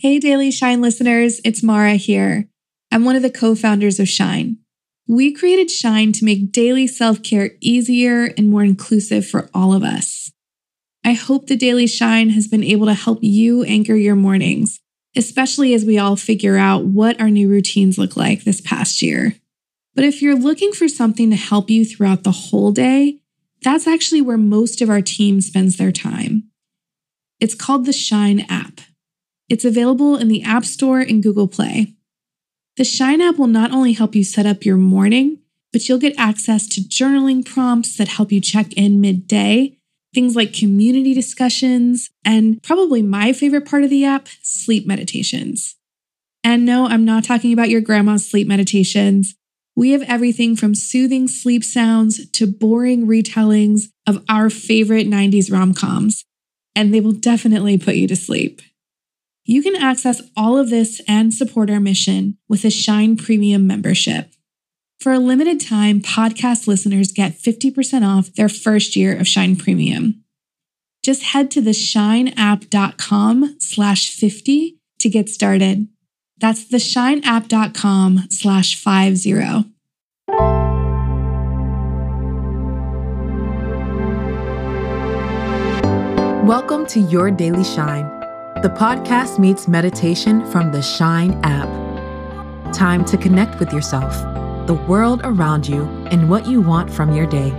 Hey, Daily Shine listeners, it's Marah here. I'm one of the co founders of Shine. We created Shine to make daily self care easier and more inclusive for all of us. I hope the Daily Shine has been able to help you anchor your mornings, especially as we all figure out what our new routines look like this past year. But if you're looking for something to help you throughout the whole day, that's actually where most of our team spends their time. It's called the Shine app. It's available in the App Store and Google Play. The Shine app will not only help you set up your morning, but you'll get access to journaling prompts that help you check in midday, things like community discussions, and probably my favorite part of the app, sleep meditations. And no, I'm not talking about your grandma's sleep meditations. We have everything from soothing sleep sounds to boring retellings of our favorite 90s rom coms, and they will definitely put you to sleep. You can access all of this and support our mission with a Shine Premium membership. For a limited time, podcast listeners get 50% off their first year of Shine Premium. Just head to the shineapp.com slash 50 to get started. That's the theshineapp.com slash 50. Welcome to Your Daily Shine. The podcast meets meditation from the Shine app. Time to connect with yourself, the world around you, and what you want from your day.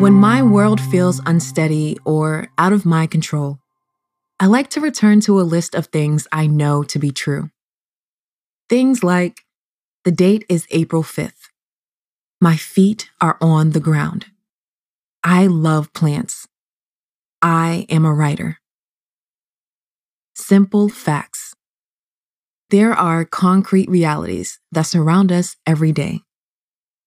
When my world feels unsteady or out of my control, I like to return to a list of things I know to be true. Things like the date is April 5th. My feet are on the ground. I love plants. I am a writer. Simple facts. There are concrete realities that surround us every day.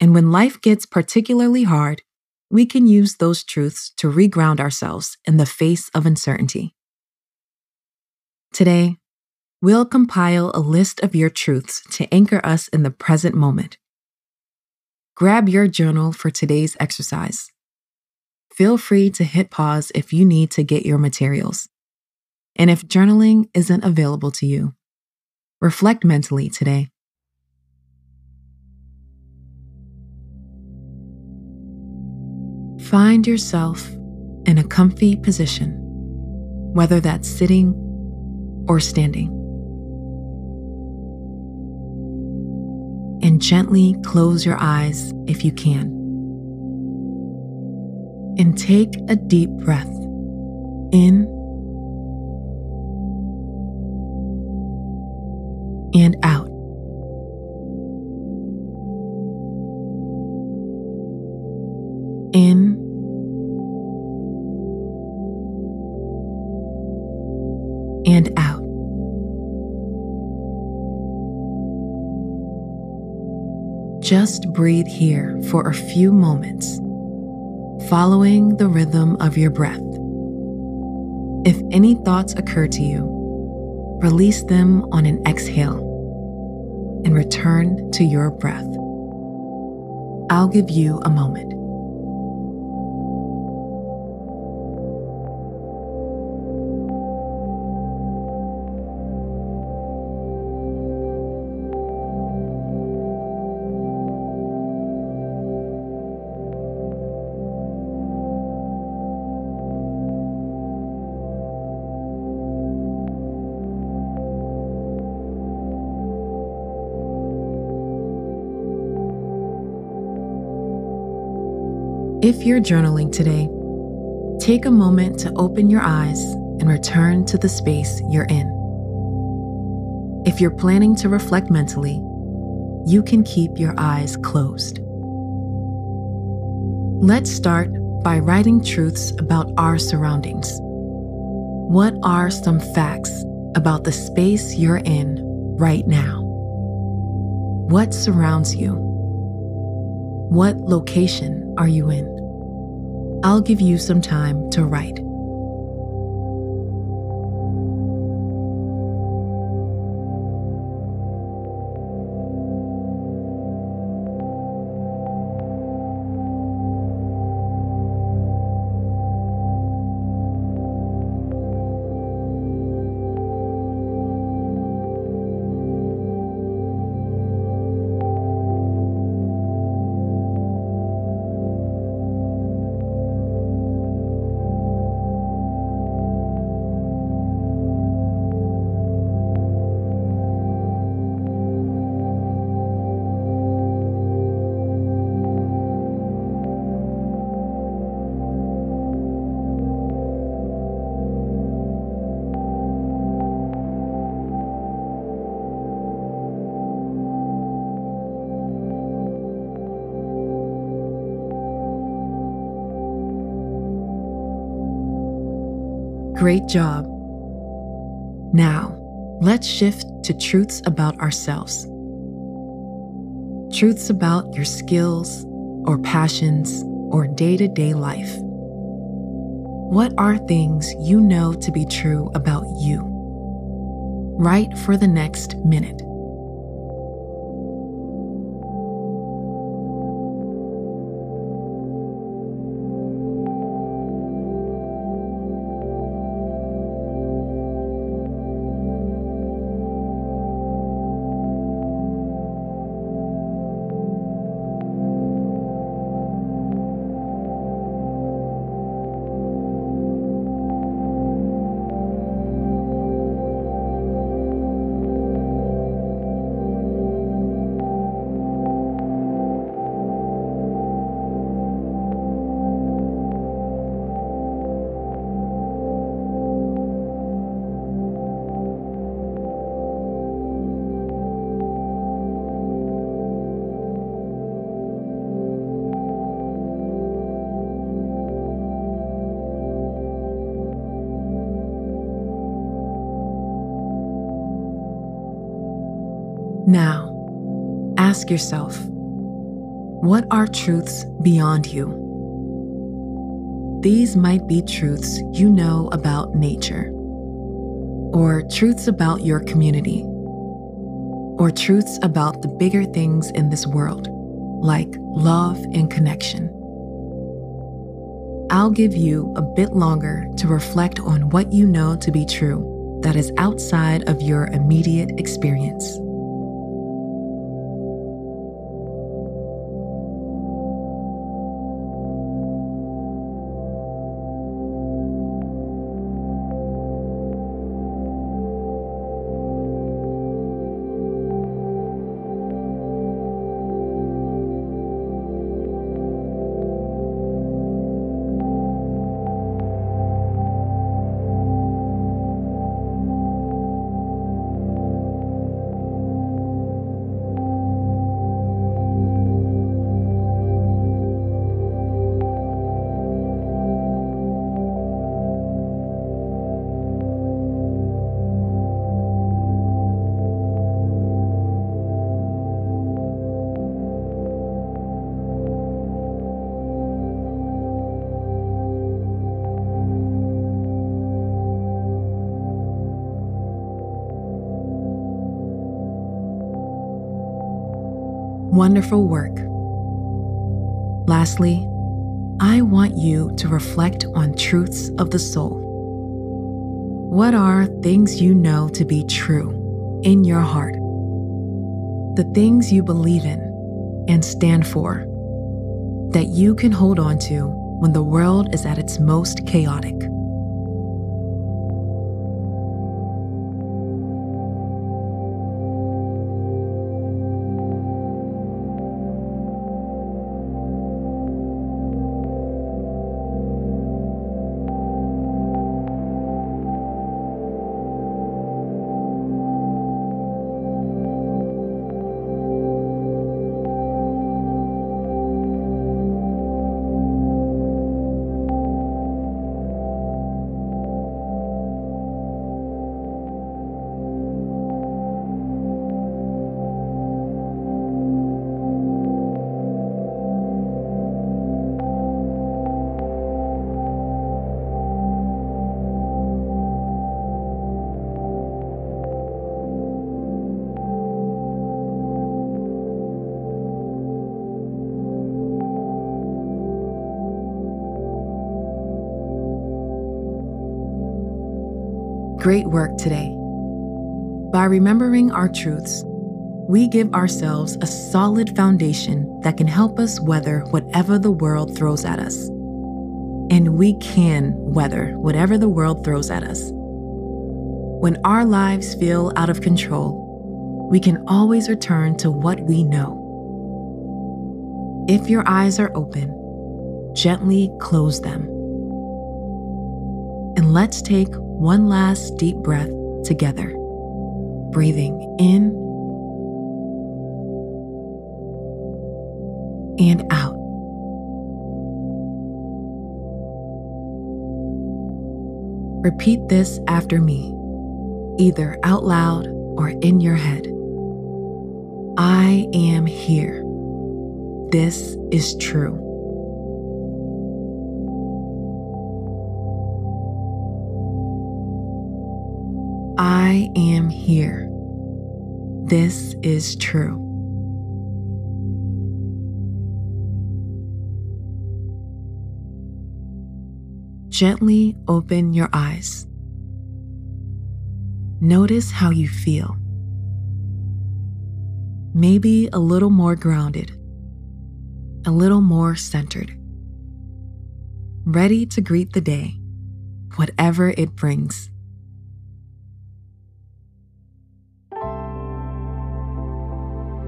And when life gets particularly hard, we can use those truths to reground ourselves in the face of uncertainty. Today, we'll compile a list of your truths to anchor us in the present moment. Grab your journal for today's exercise. Feel free to hit pause if you need to get your materials. And if journaling isn't available to you, reflect mentally today. Find yourself in a comfy position, whether that's sitting or standing. And gently close your eyes if you can. And take a deep breath in and out. In and out. Just breathe here for a few moments, following the rhythm of your breath. If any thoughts occur to you, release them on an exhale and return to your breath. I'll give you a moment. If you're journaling today, take a moment to open your eyes and return to the space you're in. If you're planning to reflect mentally, you can keep your eyes closed. Let's start by writing truths about our surroundings. What are some facts about the space you're in right now? What surrounds you? What location are you in? I'll give you some time to write. Great job. Now, let's shift to truths about ourselves. Truths about your skills or passions or day to day life. What are things you know to be true about you? Write for the next minute. Now, ask yourself what are truths beyond you? These might be truths you know about nature, or truths about your community, or truths about the bigger things in this world, like love and connection. I'll give you a bit longer to reflect on what you know to be true that is outside of your immediate experience. Wonderful work. Lastly, I want you to reflect on truths of the soul. What are things you know to be true in your heart? The things you believe in and stand for that you can hold on to when the world is at its most chaotic. Great work today. By remembering our truths, we give ourselves a solid foundation that can help us weather whatever the world throws at us. And we can weather whatever the world throws at us. When our lives feel out of control, we can always return to what we know. If your eyes are open, gently close them. And let's take one last deep breath together, breathing in and out. Repeat this after me, either out loud or in your head. I am here. This is true. I am here. This is true. Gently open your eyes. Notice how you feel. Maybe a little more grounded, a little more centered. Ready to greet the day, whatever it brings.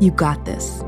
You got this.